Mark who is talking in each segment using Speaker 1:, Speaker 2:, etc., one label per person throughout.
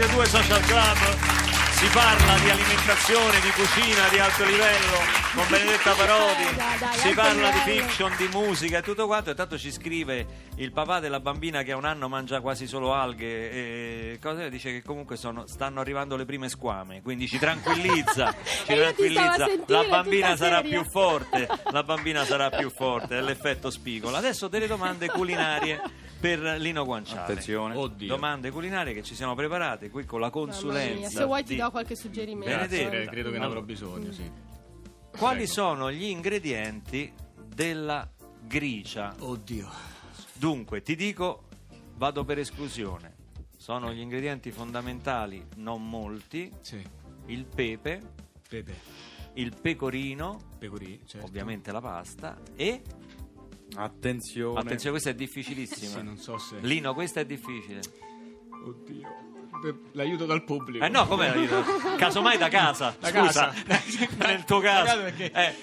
Speaker 1: Radio 2 Social Club si parla di alimentazione, di cucina di alto livello con Benedetta Parodi,
Speaker 2: Dai, dai,
Speaker 1: si parla di fiction, di musica e tutto quanto. E tanto ci scrive il papà della bambina che a un anno mangia quasi solo alghe e cose, dice che comunque sono- stanno arrivando le prime squame, quindi ci tranquillizza, ci tranquillizza. La bambina sarà
Speaker 2: seria.
Speaker 1: più forte, la bambina sarà più forte, è l'effetto spigola. Adesso delle domande culinarie per Lino Guanciale.
Speaker 3: Attenzione.
Speaker 4: Oddio.
Speaker 1: Domande culinarie che ci siamo preparate qui con la consulenza.
Speaker 2: Se vuoi ti do qualche suggerimento.
Speaker 1: Benedetta.
Speaker 4: Credo, credo che ne avrò bisogno, sì.
Speaker 1: Quali sono gli ingredienti della gricia?
Speaker 4: Oddio.
Speaker 1: Dunque, ti dico, vado per esclusione. Sono gli ingredienti fondamentali, non molti,
Speaker 4: Sì.
Speaker 1: il pepe,
Speaker 4: Pepe.
Speaker 1: il pecorino,
Speaker 4: Pecorì, certo.
Speaker 1: ovviamente la pasta e
Speaker 3: Attenzione.
Speaker 1: attenzione, questa è difficilissima.
Speaker 4: Sì, non so se...
Speaker 1: Lino, questa è difficile.
Speaker 4: Oddio. Pe- L'aiuto dal pubblico.
Speaker 1: Eh no, come l'aiuto? Casomai da casa.
Speaker 4: Da
Speaker 1: Scusa,
Speaker 4: casa.
Speaker 1: nel tuo
Speaker 4: Da
Speaker 1: caso.
Speaker 4: casa perché-
Speaker 1: Eh,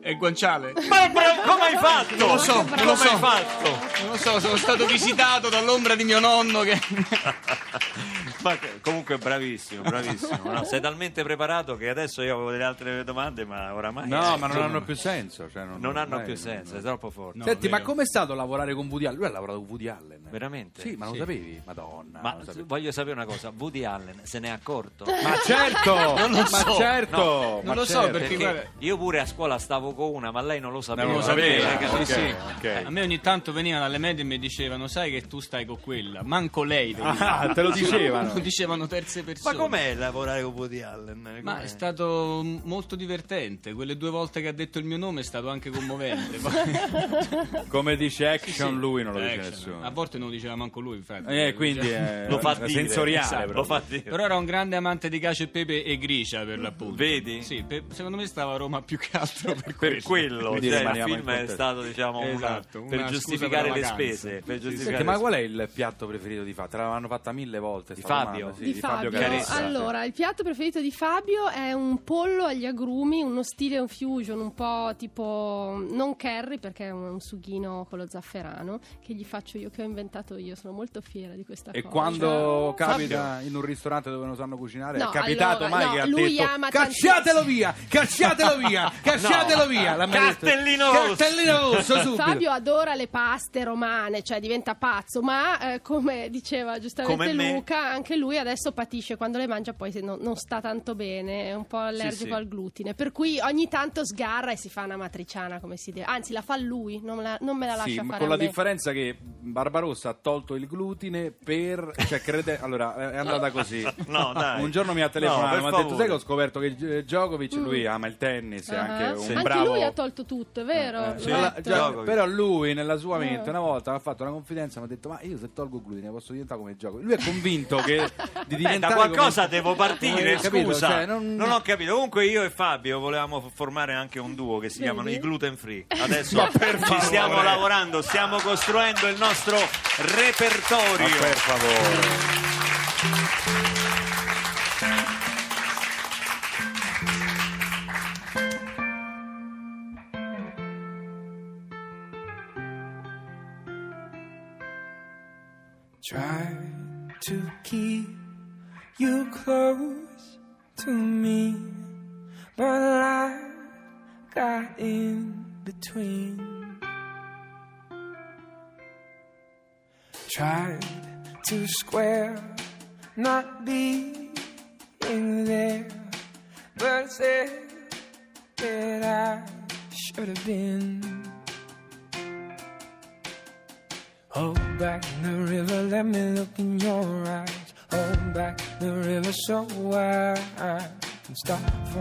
Speaker 4: È il guanciale?
Speaker 1: ma bra- come hai fatto?
Speaker 4: Non lo so, non
Speaker 1: come
Speaker 4: lo so.
Speaker 1: hai fatto?
Speaker 4: Non lo so, sono stato visitato dall'ombra di mio nonno che...
Speaker 1: Ma comunque bravissimo, bravissimo. No, sei talmente preparato che adesso io avevo delle altre domande, ma oramai
Speaker 3: No,
Speaker 1: eh,
Speaker 3: ma non hanno più senso. cioè, non,
Speaker 1: non hanno più
Speaker 3: non-
Speaker 1: senso, è troppo forte.
Speaker 4: No,
Speaker 3: Senti, ma com'è stato lavorare con Woody Allen? Lui ha lavorato con Woody Allen.
Speaker 1: Veramente?
Speaker 3: Sì, ma lo
Speaker 4: Sì.
Speaker 3: sapevi? Madonna.
Speaker 1: Ma
Speaker 3: lo sapevi.
Speaker 1: voglio sapere una cosa, Woody Allen se n'è accorto?
Speaker 3: Ma certo!
Speaker 4: Non lo
Speaker 3: ma
Speaker 4: so.
Speaker 3: certo!
Speaker 1: No,
Speaker 3: ma
Speaker 4: non lo so,
Speaker 3: certo.
Speaker 4: perché-
Speaker 1: Perché
Speaker 4: guarda-
Speaker 1: io pure a scuola stavo con una, ma lei non lo sapeva.
Speaker 3: Non lo
Speaker 4: sapeva, sì,
Speaker 3: ok,
Speaker 4: sì.
Speaker 3: ok.
Speaker 4: A me ogni tanto venivano alle medie e mi dicevano, sai che tu stai con quella. Manco lei veniva.
Speaker 3: Ah, te lo dicevano.
Speaker 4: Lo dicevano terze
Speaker 1: Ma
Speaker 4: persone.
Speaker 1: com'è lavorare con Woody Allen?
Speaker 4: Ma
Speaker 1: Com'è?
Speaker 4: è stato m- molto divertente. Quelle due volte che ha detto il mio nome è stato anche commovente. Poi-
Speaker 3: Come dice action,
Speaker 4: Sì,
Speaker 3: lui non lo dice
Speaker 4: action.
Speaker 3: nessuno.
Speaker 4: A volte non lo diceva manco lui, infatti.
Speaker 3: Eh, quindi è
Speaker 1: Lo fa dire,
Speaker 3: sensoriale.
Speaker 1: esatto, lo fa dire.
Speaker 4: Però era un grande amante di cacio e pepe e gricia per l'appunto.
Speaker 1: Vedi?
Speaker 4: Sì, per- secondo me stava a Roma più che altro per,
Speaker 1: per quello, cioè, il film è stato diciamo
Speaker 4: Esatto,
Speaker 1: per
Speaker 4: una scusa
Speaker 1: giustificare
Speaker 4: per
Speaker 1: le
Speaker 4: vacanza.
Speaker 1: spese, per
Speaker 4: Sì,
Speaker 1: giustificare
Speaker 3: Senti,
Speaker 1: le
Speaker 3: ma qual è il piatto preferito di Fabio? Te l'hanno fatta mille volte.
Speaker 1: Di Fabio?
Speaker 3: domanda, sì,
Speaker 2: di Fabio,
Speaker 1: Caressa.
Speaker 2: allora il piatto preferito di Fabio è un pollo agli agrumi, uno stile un fusion un po' tipo non curry perché è un, un sughino con lo zafferano che gli faccio io, che ho inventato io. Sono molto fiera di questa
Speaker 3: E
Speaker 2: cosa.
Speaker 3: quando capita in un ristorante dove non sanno cucinare,
Speaker 2: No,
Speaker 3: è capitato
Speaker 2: allora,
Speaker 3: mai
Speaker 2: no,
Speaker 3: che ha
Speaker 2: lui
Speaker 3: detto
Speaker 2: ama
Speaker 3: cacciatelo via, cacciatelo via, cacciatelo via. L'ha mai detto.
Speaker 1: Rosso.
Speaker 3: Subito.
Speaker 2: Fabio adora le paste romane, cioè diventa pazzo, ma eh, come diceva giustamente
Speaker 1: Come me.
Speaker 2: Luca, anche lui adesso patisce quando le mangia, poi se no- non sta tanto bene, è un po' allergico
Speaker 1: sì.
Speaker 2: al glutine, per cui ogni tanto sgarra e si fa una matriciana come si deve. Anzi, la fa lui, non me la, non me la lascia
Speaker 3: Sì,
Speaker 2: fare
Speaker 3: ma con
Speaker 2: a
Speaker 3: la
Speaker 2: me.
Speaker 3: differenza che Barbarossa ha tolto il glutine per. cioè, crede. Allora, è andata così.
Speaker 1: No, dai.
Speaker 3: Un giorno mi ha
Speaker 1: No,
Speaker 3: telefonato,
Speaker 1: per
Speaker 3: mi ha detto. Sai che ho scoperto che eh, Djokovic, lui ama il tennis, è
Speaker 2: Ah,
Speaker 3: anche un
Speaker 2: Anche
Speaker 3: bravo.
Speaker 2: lui ha tolto tutto, è vero?
Speaker 3: Eh,
Speaker 1: sì.
Speaker 3: già- però lui nella sua
Speaker 2: Eh.
Speaker 3: mente una volta mi ha fatto una confidenza mi ha detto ma io se tolgo il glutine posso diventare come Djokovic lui è convinto che di
Speaker 1: Beh,
Speaker 3: diventare
Speaker 1: da qualcosa
Speaker 3: come-
Speaker 1: devo partire,
Speaker 3: come- capito?
Speaker 1: scusa.
Speaker 3: Cioè, non-
Speaker 1: non... ho capito. Comunque io e Fabio volevamo formare anche un duo che si
Speaker 2: Vedi?
Speaker 1: chiamano i gluten free. Adesso ci stiamo lavorando, stiamo costruendo il nostro repertorio.
Speaker 3: Ma per favore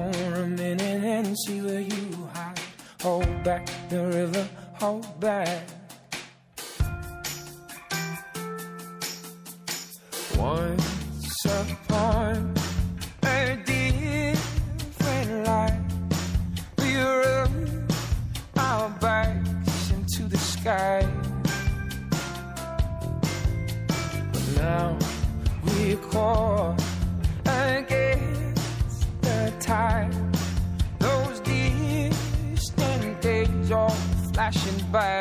Speaker 5: for a minute and see where you hide. Hold back the river, hold back. Once upon a different life, we rode our bikes into the sky. But now we're caught back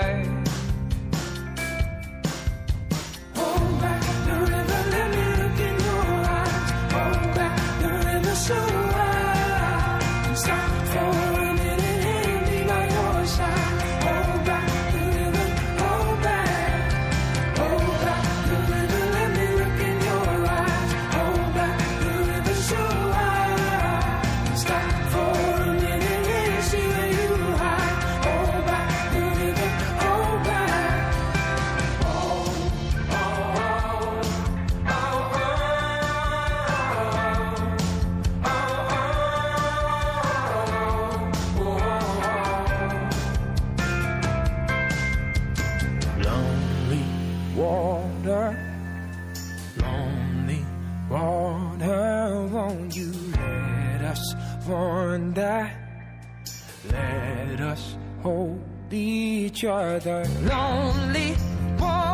Speaker 5: hold each other. Lonely water,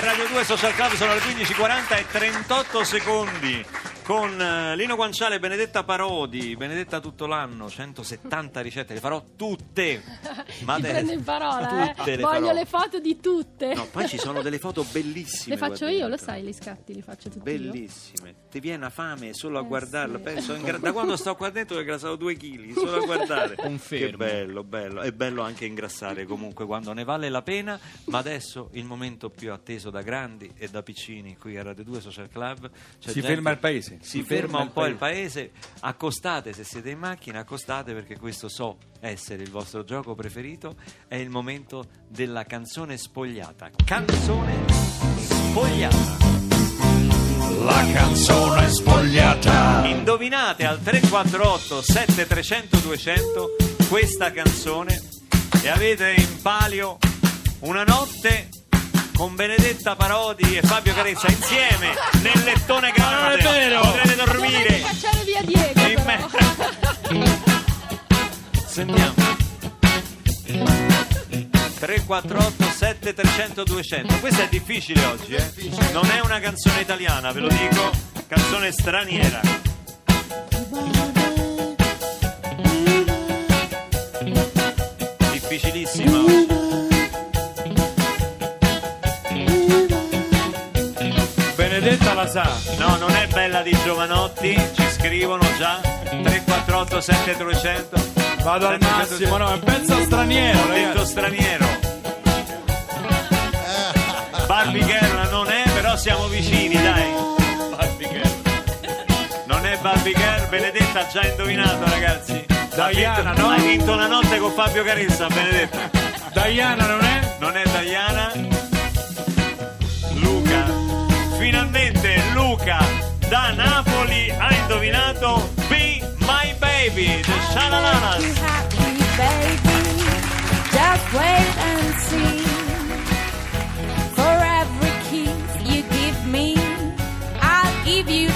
Speaker 1: Radio 2 Social Club sono le 15.40 e 38 secondi con eh, Lino Guanciale Benedetta Parodi, Benedetta tutto l'anno, 170 ricette, le farò tutte. Ma
Speaker 2: Ti
Speaker 1: adesso-
Speaker 2: prendo in parola,
Speaker 1: tutte
Speaker 2: eh.
Speaker 1: le
Speaker 2: Voglio le foto di tutte.
Speaker 1: No, poi ci sono delle foto bellissime.
Speaker 2: le faccio io, lo sai, gli scatti li faccio tutti io.
Speaker 1: Bellissime, ti viene fame solo a
Speaker 2: Eh,
Speaker 1: guardarlo.
Speaker 2: sì.
Speaker 1: Penso, ingra- da quando sto qua dentro ho ingrassato due chili solo a guardare.
Speaker 4: Confermo.
Speaker 1: Che bello, bello. È bello anche ingrassare comunque quando ne vale la pena. Ma adesso il momento più atteso da grandi e da piccini qui a Radio 2 Social Club. C'è
Speaker 3: Si
Speaker 1: gente-
Speaker 3: ferma il paese.
Speaker 1: Si,
Speaker 3: Si
Speaker 1: ferma,
Speaker 3: ferma
Speaker 1: un
Speaker 3: il
Speaker 1: po' il paese. Accostate se siete in macchina, accostate perché questo so essere il vostro gioco preferito. È il momento della canzone spogliata. Canzone spogliata.
Speaker 6: La canzone spogliata.
Speaker 1: Indovinate al 348 7300 200 questa canzone e avete in palio una notte con Benedetta Parodi e Fabio Carezza insieme nel lettone grande.
Speaker 3: non è vero!
Speaker 1: Potrete dormire.
Speaker 2: cacciare via Diego,
Speaker 1: in me- Sentiamo. 348 7300 200 Questa è difficile oggi, eh? Non è una canzone italiana, ve lo dico, canzone straniera. Difficilissima oggi.
Speaker 3: Benedetta la sa.
Speaker 1: No, non è bella di Giovanotti, ci scrivono già 348 7300
Speaker 3: Vado al massimo, no, è un pezzo straniero,
Speaker 1: Ho detto
Speaker 3: ragazzi.
Speaker 1: straniero. Barbie Girl non è, però siamo vicini, dai. Barbie Girl. Non è Barbie Girl, Benedetta ha già indovinato, ragazzi.
Speaker 3: Diana,
Speaker 1: ha vinto,
Speaker 3: no?
Speaker 1: Hai vinto una notte con Fabio Caressa, Benedetta.
Speaker 3: Diana non è?
Speaker 1: Non è Diana. Luca da Napoli ha indovinato Be My Baby, The Shalalalas.
Speaker 7: you happy, baby. Just wait and see. For every kiss you give me, I'll give you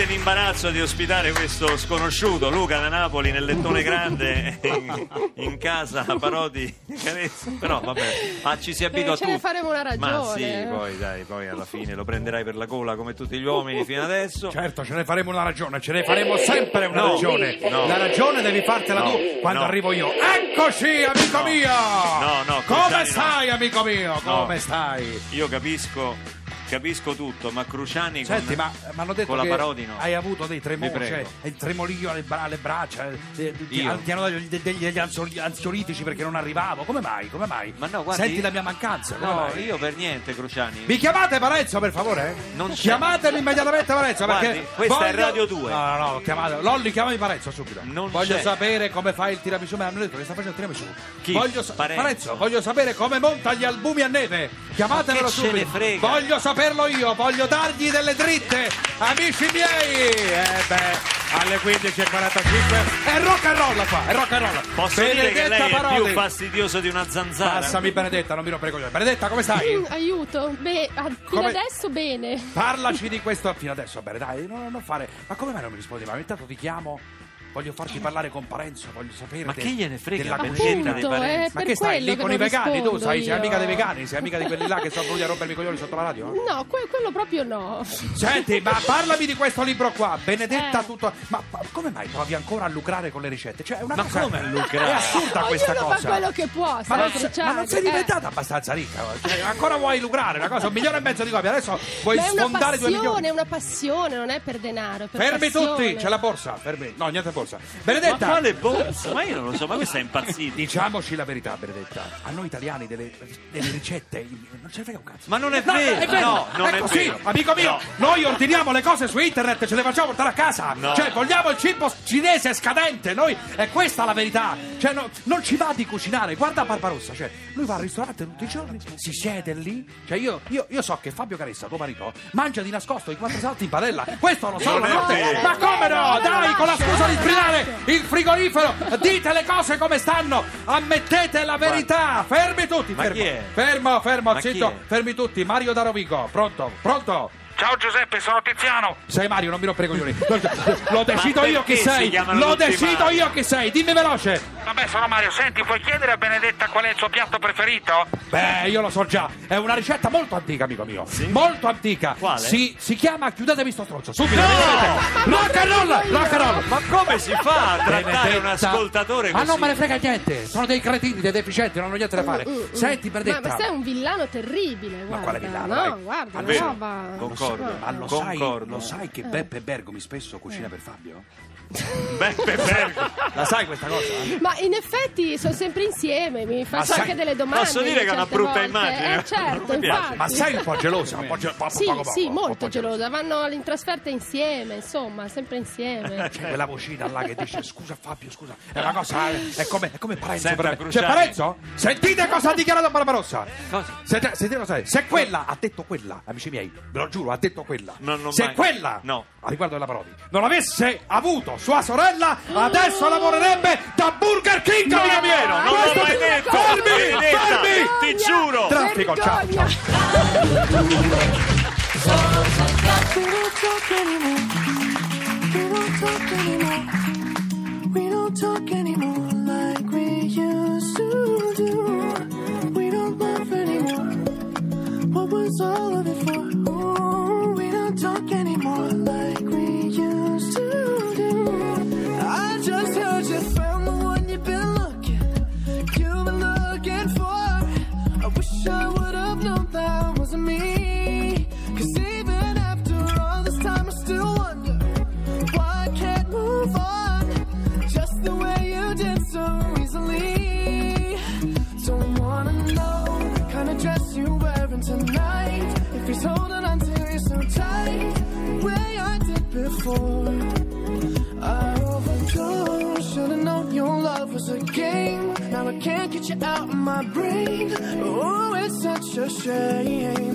Speaker 1: a parte l'imbarazzo di ospitare questo sconosciuto, Luca da Napoli nel lettone grande in, in casa Parodi Carezza, però vabbè, ah, ci si abitua
Speaker 2: Eh, ce ne
Speaker 1: tutti.
Speaker 2: faremo una
Speaker 1: Ma sì,
Speaker 2: ragione.
Speaker 1: poi dai, poi alla fine lo prenderai per la gola come tutti gli uomini fino adesso.
Speaker 3: Certo, ce ne faremo una ragione, ce ne faremo sempre una
Speaker 1: No,
Speaker 3: ragione.
Speaker 1: no.
Speaker 3: La ragione devi fartela
Speaker 1: No,
Speaker 3: tu quando
Speaker 1: no.
Speaker 3: arrivo io. Eccoci, amico mio!
Speaker 1: No, no,
Speaker 3: Come
Speaker 1: Cruciani no.
Speaker 3: stai, amico mio?
Speaker 1: No.
Speaker 3: Come stai?
Speaker 1: Io capisco capisco tutto, ma Cruciani
Speaker 8: Senti,
Speaker 1: con,
Speaker 8: ma mi hanno detto
Speaker 1: con la
Speaker 8: che
Speaker 1: Parodi no.
Speaker 8: hai avuto dei
Speaker 1: Vi
Speaker 8: tremori,
Speaker 1: prego.
Speaker 8: cioè il tremolio alle, bra- alle braccia, eh, eh, ti,
Speaker 1: Io?
Speaker 8: ti hanno dato degli, degli ansioli- ansiolitici perché non arrivavo. Come mai? Come mai?
Speaker 1: Ma no, guardi-
Speaker 8: Senti la mia mancanza. come
Speaker 1: No,
Speaker 8: mai?
Speaker 1: io per niente, Cruciani.
Speaker 8: Mi chiamate Parenzo per favore?
Speaker 1: Non c'è.
Speaker 8: Chiamatemi immediatamente Parenzo
Speaker 1: Guardi,
Speaker 8: perché
Speaker 1: questa è Radio 2.
Speaker 8: No, no, no, chiamate. Lolli, chiamami Parenzo subito.
Speaker 1: Non
Speaker 8: voglio
Speaker 1: c'è.
Speaker 8: sapere come fai il tiramisù. Mi hanno detto che sta facendo il tiramisù.
Speaker 1: Chi?
Speaker 8: Voglio sa-
Speaker 1: Parenzo?
Speaker 8: voglio sapere come monta gli albumi a neve. Chiamatelo
Speaker 1: Ma che ce
Speaker 8: subito.
Speaker 1: ne frega?
Speaker 8: Voglio saperlo io, voglio dargli delle dritte. Amici miei. Eh beh. Alle 15.45 è rock and roll qua, è rock and roll.
Speaker 1: Posso dire che
Speaker 8: Benedetta
Speaker 1: lei è
Speaker 8: Parodi.
Speaker 1: più fastidioso di una zanzara?
Speaker 8: Passami Benedetta, non mi rompere coglioni. Benedetta, come stai?
Speaker 2: Mm, aiuto, beh, fino
Speaker 8: Come-
Speaker 2: adesso bene.
Speaker 8: Parlaci di questo fino adesso, bene, dai, non, non fare. Ma come mai non mi rispondi? Ma intanto ti chiamo. Voglio farti parlare con Parenzo, voglio sapere.
Speaker 1: Ma
Speaker 8: de-
Speaker 1: che gliene frega
Speaker 8: della cucina
Speaker 1: dei Parenzo?
Speaker 2: è
Speaker 8: Ma che stai lì
Speaker 2: che
Speaker 8: con i vegani? Tu sai, sei amica dei vegani, sei amica di quelli là che sono venuti a rompermi i coglioni sotto la radio?
Speaker 2: No, que- quello proprio no.
Speaker 8: Senti, ma parlami di questo libro qua, Benedetta
Speaker 2: Eh.
Speaker 8: tutto. Ma, ma come mai provi ancora a lucrare con le ricette? Cioè, è una
Speaker 1: Ma
Speaker 8: cosa.
Speaker 1: come a lucrare?
Speaker 8: È assurda questa
Speaker 2: fa
Speaker 8: cosa.
Speaker 2: quello che può,
Speaker 8: Ma non, ma non sei
Speaker 2: Charlie, eh.
Speaker 8: diventata abbastanza ricca? Cioè, ancora vuoi lucrare una cosa? Un milione e mezzo di copie, adesso vuoi
Speaker 2: Ma
Speaker 8: sfondare due milioni?
Speaker 2: passione, è una passione, non è per denaro, è per
Speaker 8: Fermi
Speaker 2: passione.
Speaker 8: tutti, c'è la borsa, fermi. No, niente
Speaker 1: Ma
Speaker 8: Benedetta,
Speaker 1: quale borsa? Ma io non lo so, ma questa è impazzita.
Speaker 8: diciamoci la verità, Benedetta. A noi italiani delle, delle ricette non ce ne frega un cazzo.
Speaker 1: Ma non è
Speaker 8: No,
Speaker 1: vero,
Speaker 8: è vero,
Speaker 1: no, non è
Speaker 8: così,
Speaker 1: vero.
Speaker 8: amico mio. Noi ordiniamo le cose su internet, ce le facciamo portare a casa.
Speaker 1: No.
Speaker 8: Cioè, vogliamo il cibo cinese scadente. Noi è questa la verità. Cioè, no- non ci va di cucinare. Guarda Barbarossa, cioè, lui va al ristorante tutti i giorni, si siede lì. Cioè, io, io- io so che Fabio Caressa, tuo marito, mangia di nascosto i quattro salti in padella. Questo lo so, la
Speaker 1: è
Speaker 8: notte. Ma come no?
Speaker 2: È
Speaker 8: Dai, con la scusa di sbrillare il frigorifero. Dite le cose come stanno. Ammettete la verità. Fermi tutti, fermo. Fermo, fermo, zitto. Fermi tutti, Mario da Rovigo, pronto, pronto? Ciao Giuseppe, sono Tiziano. Sei Mario, non mi rompere i coglioni. Lo decido
Speaker 1: Ma
Speaker 8: io chi sei. Lo decido
Speaker 1: Mario?
Speaker 8: io chi sei. Dimmi veloce.
Speaker 9: Vabbè, sono Mario. Senti, puoi chiedere a Benedetta qual è il suo piatto preferito?
Speaker 8: Beh, io lo so già. È una ricetta molto antica, amico mio. Molto antica.
Speaker 1: Quale?
Speaker 8: Si, si chiama Chiudetemi sto stronzo. Subito. immediatamente. Rock and roll, rock and roll.
Speaker 1: Ma come si fa a trattare un ascoltatore
Speaker 8: Ma
Speaker 1: così?
Speaker 8: non me ne frega niente. Sono dei cretini, dei deficienti, non hanno niente da fare.
Speaker 2: Mm, mm,
Speaker 8: Senti,
Speaker 2: Ma,
Speaker 8: Benedetta.
Speaker 2: ma sei un villano terribile, guarda.
Speaker 8: quale villano,
Speaker 2: No,
Speaker 8: dai?
Speaker 2: guarda, una
Speaker 1: vero,
Speaker 2: roba...
Speaker 1: concordo.
Speaker 8: Ma lo sai,
Speaker 1: Concordo.
Speaker 8: lo sai che Beppe Bergomi spesso cucina per Fabio?
Speaker 1: Beppe Bergo.
Speaker 8: La sai questa cosa?
Speaker 2: Ma in effetti sono sempre insieme, mi faccio
Speaker 8: sai-
Speaker 2: anche delle domande.
Speaker 1: posso dire che è una
Speaker 2: certe
Speaker 1: brutta
Speaker 2: volte.
Speaker 1: immagine?
Speaker 2: Eh, certo,
Speaker 1: Non mi piace.
Speaker 2: infatti.
Speaker 8: Ma sei un po' gelosa? Un po' ge- po-
Speaker 2: Sì, sì,
Speaker 8: po'
Speaker 2: molto gelosa. Vanno in trasferta insieme, insomma, sempre insieme.
Speaker 8: C'è quella vocina là che dice scusa Fabio, scusa. È una cosa, è come, è come Parenzo.
Speaker 1: Senta,
Speaker 8: per.
Speaker 1: Cruciani.
Speaker 8: C'è Parenzo? Sentite cosa ha dichiarato Barbarossa.
Speaker 1: Cosa?
Speaker 8: Sentite, sentite cosa è. Se quella ha detto quella, amici miei, ve lo giuro, ha detto quella.
Speaker 1: Non l'ho
Speaker 8: Se
Speaker 1: mai-
Speaker 8: quella,
Speaker 1: No.
Speaker 8: a riguardo della Parodi, non avesse avuto sua sorella, adesso lavorerebbe da Burger King,
Speaker 1: Non
Speaker 8: amica mia.
Speaker 1: vero, non l'ho mai detto.
Speaker 8: Fermi, fermi.
Speaker 1: ti giuro.
Speaker 8: Traffico, ciao, ciao.
Speaker 5: Brain. Oh, it's such a shame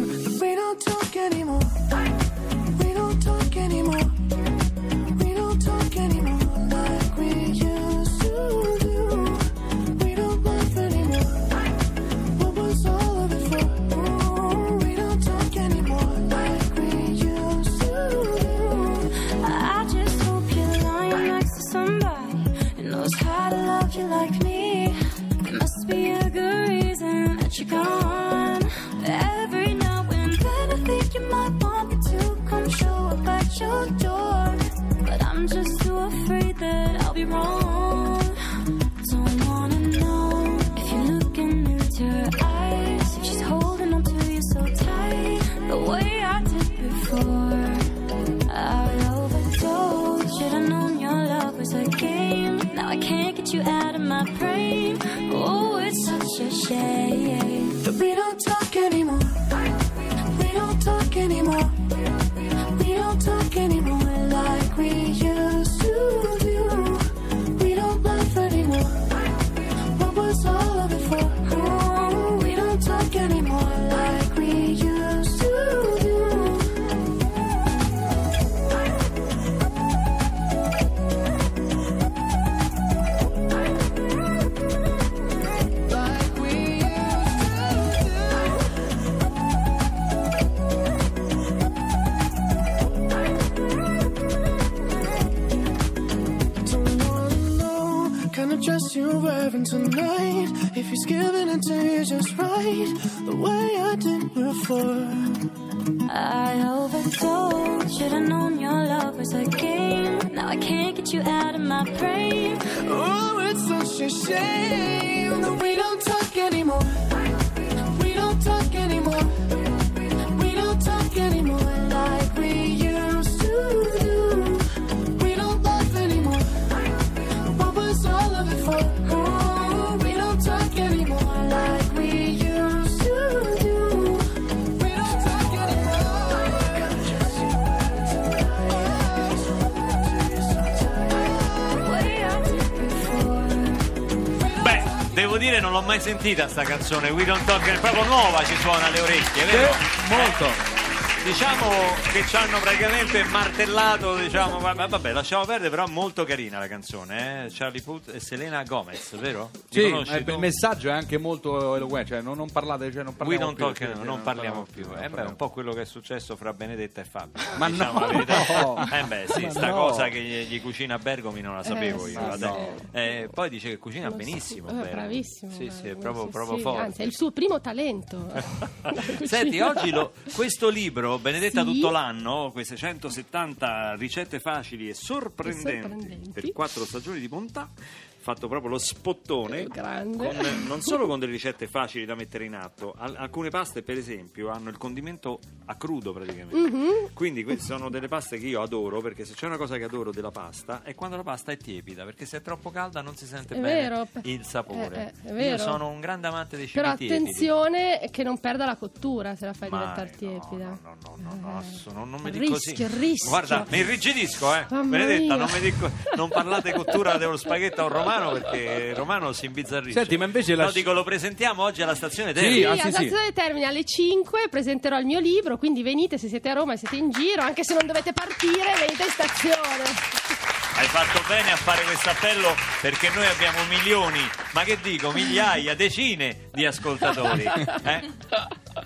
Speaker 10: Yeah. Brain. Oh, it's such a shame that we don't talk anymore. We don't talk anymore. We don't talk anymore
Speaker 1: mai sentita sta canzone, We Don't Talk, è proprio nuova, ci suona alle orecchie, vero?
Speaker 3: molto.
Speaker 1: Diciamo che ci hanno praticamente martellato, diciamo, ma- ma vabbè, lasciamo perdere, però molto carina la canzone, eh? Charlie Puth e Selena Gomez, vero? Li
Speaker 3: Sì,
Speaker 1: conosci
Speaker 3: eh,
Speaker 1: tu?
Speaker 3: il messaggio è anche molto eloquente, cioè non, non parlate, cioè non parliamo più,
Speaker 1: talk,
Speaker 3: sì,
Speaker 1: no,
Speaker 3: sì,
Speaker 1: non parliamo più.
Speaker 3: non
Speaker 1: Eh beh, un po' quello che è successo fra Benedetta e Fabio.
Speaker 3: Ma
Speaker 1: diciamo
Speaker 3: no!
Speaker 1: la verità. Eh beh, sì,
Speaker 3: Ma
Speaker 1: sta
Speaker 3: no!
Speaker 1: cosa che gli, gli cucina a Bergomi non la sapevo
Speaker 2: Eh,
Speaker 1: io.
Speaker 2: sì, sì.
Speaker 1: Eh, poi dice che cucina
Speaker 2: Lo so.
Speaker 1: benissimo.
Speaker 2: Eh,
Speaker 1: Bergomi.
Speaker 2: bravissimo.
Speaker 1: Sì, sì, è proprio,
Speaker 2: sì,
Speaker 1: proprio
Speaker 2: sì.
Speaker 1: forte.
Speaker 2: Anzi, è il suo primo talento.
Speaker 1: Senti, oggi lo- questo libro, Benedetta
Speaker 2: Sì.
Speaker 1: tutto l'anno, queste 170 ricette facili e sorprendenti,
Speaker 2: sorprendenti.
Speaker 1: per quattro stagioni di bontà, fatto proprio lo spottone,
Speaker 2: Eh, grande.
Speaker 1: con- non solo con delle ricette facili da mettere in atto, al- alcune paste per esempio hanno il condimento a crudo praticamente,
Speaker 2: Mhm.
Speaker 1: quindi queste sono delle paste che io adoro, perché se c'è una cosa che adoro della pasta è quando la pasta è tiepida, perché se è troppo calda non si sente
Speaker 2: È
Speaker 1: bene
Speaker 2: vero.
Speaker 1: il sapore.
Speaker 2: Eh, eh,
Speaker 1: Io sono un grande amante dei cibi
Speaker 2: Però
Speaker 1: tiepidi.
Speaker 2: attenzione che non perda la cottura se la fai diventare tiepida.
Speaker 1: No, no, no, no, no, ass- non, mi dico
Speaker 2: rischio,
Speaker 1: così.
Speaker 2: rischio.
Speaker 1: Guarda, mi irrigidisco, eh.
Speaker 2: Mamma
Speaker 1: Benedetta,
Speaker 2: mia.
Speaker 1: non, mi dico- non parlate cottura dello spaghetto a un romano perché il romano si imbizzarrisce.
Speaker 3: Senti, ma invece la-
Speaker 1: No, dico, lo presentiamo oggi alla stazione
Speaker 3: Sì,
Speaker 1: Terni.
Speaker 3: ah,
Speaker 2: Sì, a Stazione Termine alle 5 presenterò il mio libro, quindi venite se siete a Roma e siete in giro, anche se non dovete partire, venite in stazione.
Speaker 1: Hai fatto bene a fare questo appello perché noi abbiamo milioni, ma che dico, migliaia, decine di ascoltatori. eh?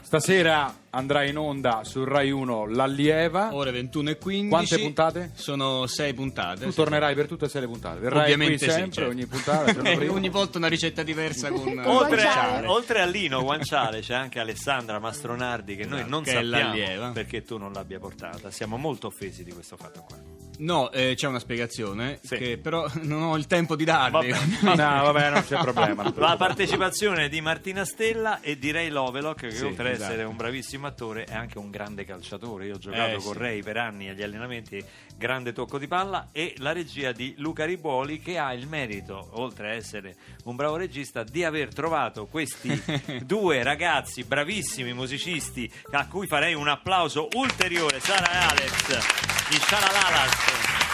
Speaker 3: Stasera andrà in onda su Rai 1 L'Allieva.
Speaker 4: Ore 21 e 15.
Speaker 3: Quante puntate?
Speaker 4: Sono 6 puntate.
Speaker 3: Tu
Speaker 4: sì.
Speaker 3: tornerai per tutte e sei le puntate. Verrai
Speaker 4: Ovviamente
Speaker 3: qui
Speaker 4: sì,
Speaker 3: sempre,
Speaker 4: certo.
Speaker 3: ogni puntata.
Speaker 4: ogni volta una ricetta diversa con
Speaker 1: Oltre,
Speaker 2: Guanciale.
Speaker 1: oltre a Lino Guanciale c'è anche Alessandra Mastronardi che noi non
Speaker 4: Che è
Speaker 1: sappiamo
Speaker 4: l'allieva.
Speaker 1: perché tu non l'abbia portata. Siamo molto offesi di questo fatto qua.
Speaker 4: No, eh, c'è una spiegazione
Speaker 1: Sì.
Speaker 4: che però non ho il tempo di darvi.
Speaker 1: Vabbè.
Speaker 3: No, vabbè, non c'è problema. non
Speaker 1: La partecipazione di Martina Stella e di Ray Lovelock, che
Speaker 4: Sì,
Speaker 1: oltre ad
Speaker 4: esatto.
Speaker 1: essere un bravissimo attore è anche un grande calciatore. Io ho giocato
Speaker 4: Eh,
Speaker 1: con
Speaker 4: sì.
Speaker 1: Ray per anni agli allenamenti, grande tocco di palla e la regia di Luca Ribuoli che ha il merito, oltre a essere un bravo regista, di aver trovato questi due ragazzi bravissimi musicisti a cui farei un applauso ulteriore, Sara e Alex di Shalalalas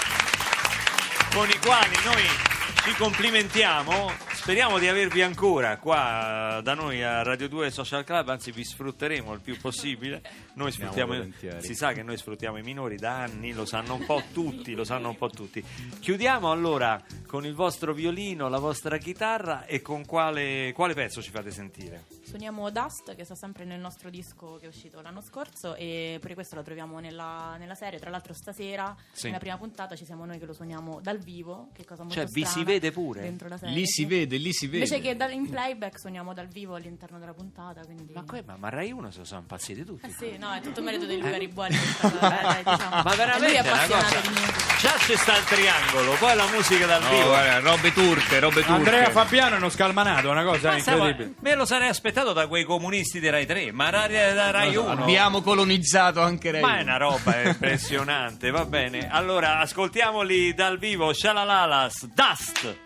Speaker 1: con i quali noi ci complimentiamo. Speriamo di avervi ancora qua da noi a Radio 2 Social Club, anzi vi sfrutteremo il più possibile. Noi sfruttiamo, si sa che noi sfruttiamo i minori da anni, lo sanno un po' tutti, lo sanno un po' tutti. Chiudiamo allora con il vostro violino, la vostra chitarra e con quale, quale pezzo ci fate sentire?
Speaker 11: Suoniamo Dust che sta sempre nel nostro disco che è uscito l'anno scorso e pure questo lo troviamo nella, nella serie. Tra l'altro stasera,
Speaker 1: Sì.
Speaker 11: nella prima puntata, ci siamo noi che lo suoniamo dal vivo, che cosa molto
Speaker 1: Cioè, vi si vede pure?
Speaker 11: Dentro la serie,
Speaker 4: Lì si vede, lì si vede.
Speaker 11: Invece che in playback suoniamo dal vivo all'interno della puntata, quindi...
Speaker 1: Ma, come, ma, ma Rai 1 se lo sono impazziti tutti.
Speaker 11: Eh sì, no, è tutto merito di Luca eh, diciamo.
Speaker 1: Ma veramente
Speaker 11: Lui è appassionato
Speaker 1: cosa-
Speaker 11: di musica.
Speaker 1: Già c'è sta il triangolo, poi la musica dal
Speaker 4: No,
Speaker 1: vivo.
Speaker 4: guarda, robe turche, robe turche.
Speaker 3: Andrea Fabiano è uno scalmanato, è una cosa
Speaker 1: Ma
Speaker 3: incredibile.
Speaker 1: ma- me lo sarei aspettato da quei comunisti di Rai 3, ma Rai, da Rai 1.
Speaker 4: Abbiamo colonizzato anche Rai.
Speaker 1: Ma è una roba impressionante, va bene. Allora, ascoltiamoli dal vivo, Shalalalas, Dust.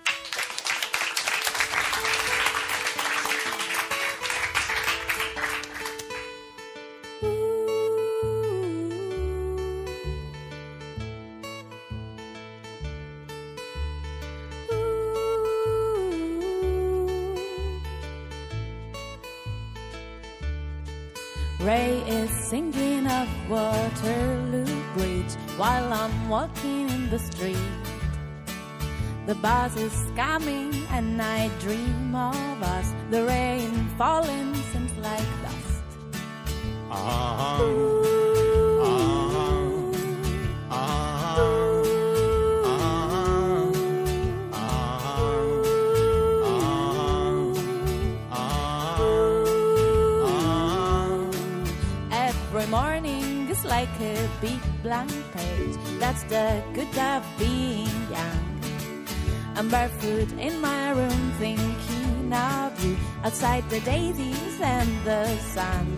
Speaker 7: Dream of us. The rain falling seems like dust. Uh-huh. Uh-huh. Uh-huh. Every morning is like a big blank page. That's the good of being young. I'm barefoot in my room thinking of you outside the daisies and the sun.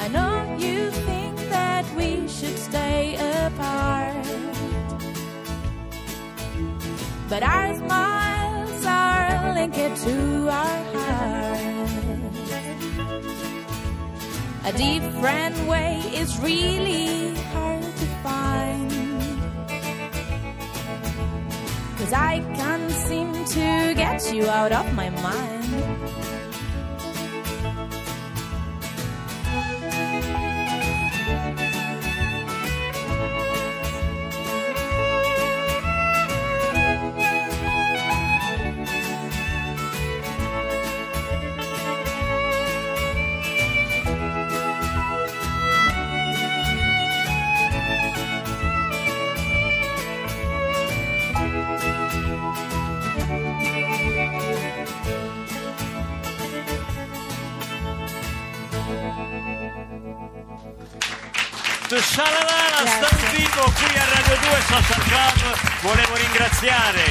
Speaker 7: I know you think linked to our hearts. A different way is really hard to find. Cause I can't seem to get you out of my mind.
Speaker 1: Scialalala sta in vivo qui a Radio 2 Social Club. Volevo ringraziare,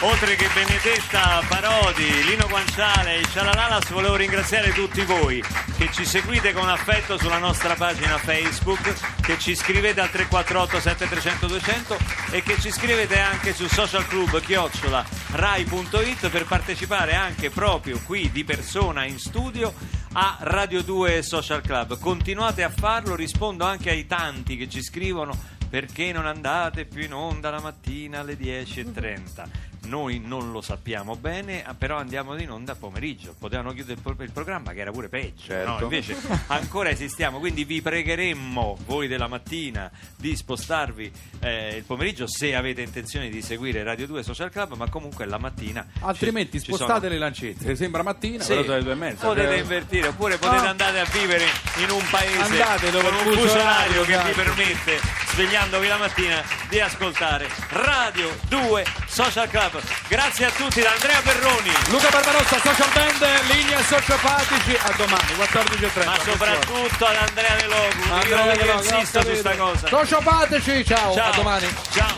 Speaker 1: oltre che Benedetta Parodi, Lino Guanciale e Scialalalas, volevo ringraziare tutti voi che ci seguite con affetto sulla nostra pagina Facebook, che ci scrivete al 348 7300 200 e che ci scrivete anche su social club chiocciola rai.it per partecipare anche proprio qui di persona in studio a Radio 2 Social Club. Continuate a farlo, rispondo anche ai tanti che ci scrivono perché non andate più in onda la mattina alle 10.30. Noi non lo sappiamo bene, ah, però andiamo in onda pomeriggio. Potevano chiudere il, pro- il programma, che era pure peggio.
Speaker 3: Certo.
Speaker 1: no? Invece ancora esistiamo, quindi vi pregheremmo, voi della mattina, di spostarvi eh, il pomeriggio se avete intenzione di seguire Radio 2 Social Club, ma comunque la mattina.
Speaker 3: Altrimenti
Speaker 1: ci- ci
Speaker 3: spostate
Speaker 1: sono-
Speaker 3: le lancette. Sembra mattina,
Speaker 1: sì,
Speaker 3: però sono le due e mezza.
Speaker 1: potete
Speaker 3: Cioè-
Speaker 1: invertire oppure potete
Speaker 3: No.
Speaker 1: andare a vivere in un paese
Speaker 3: Andate dove
Speaker 1: con un
Speaker 3: fuso
Speaker 1: fuso
Speaker 3: orario,
Speaker 1: orario che vi
Speaker 3: esatto.
Speaker 1: permette svegliandovi la mattina di ascoltare Radio 2 Social Club grazie a tutti da Andrea Perroni
Speaker 3: Luca Barbarossa, social band, linea sociopatici. A domani, 14.30.
Speaker 1: ma soprattutto ad Andrea De Logu
Speaker 3: Andrea
Speaker 1: io
Speaker 3: De
Speaker 1: che
Speaker 3: Logu,
Speaker 1: insisto su sta cosa
Speaker 3: Sociopatici, ciao,
Speaker 1: ciao
Speaker 3: a domani.
Speaker 1: ciao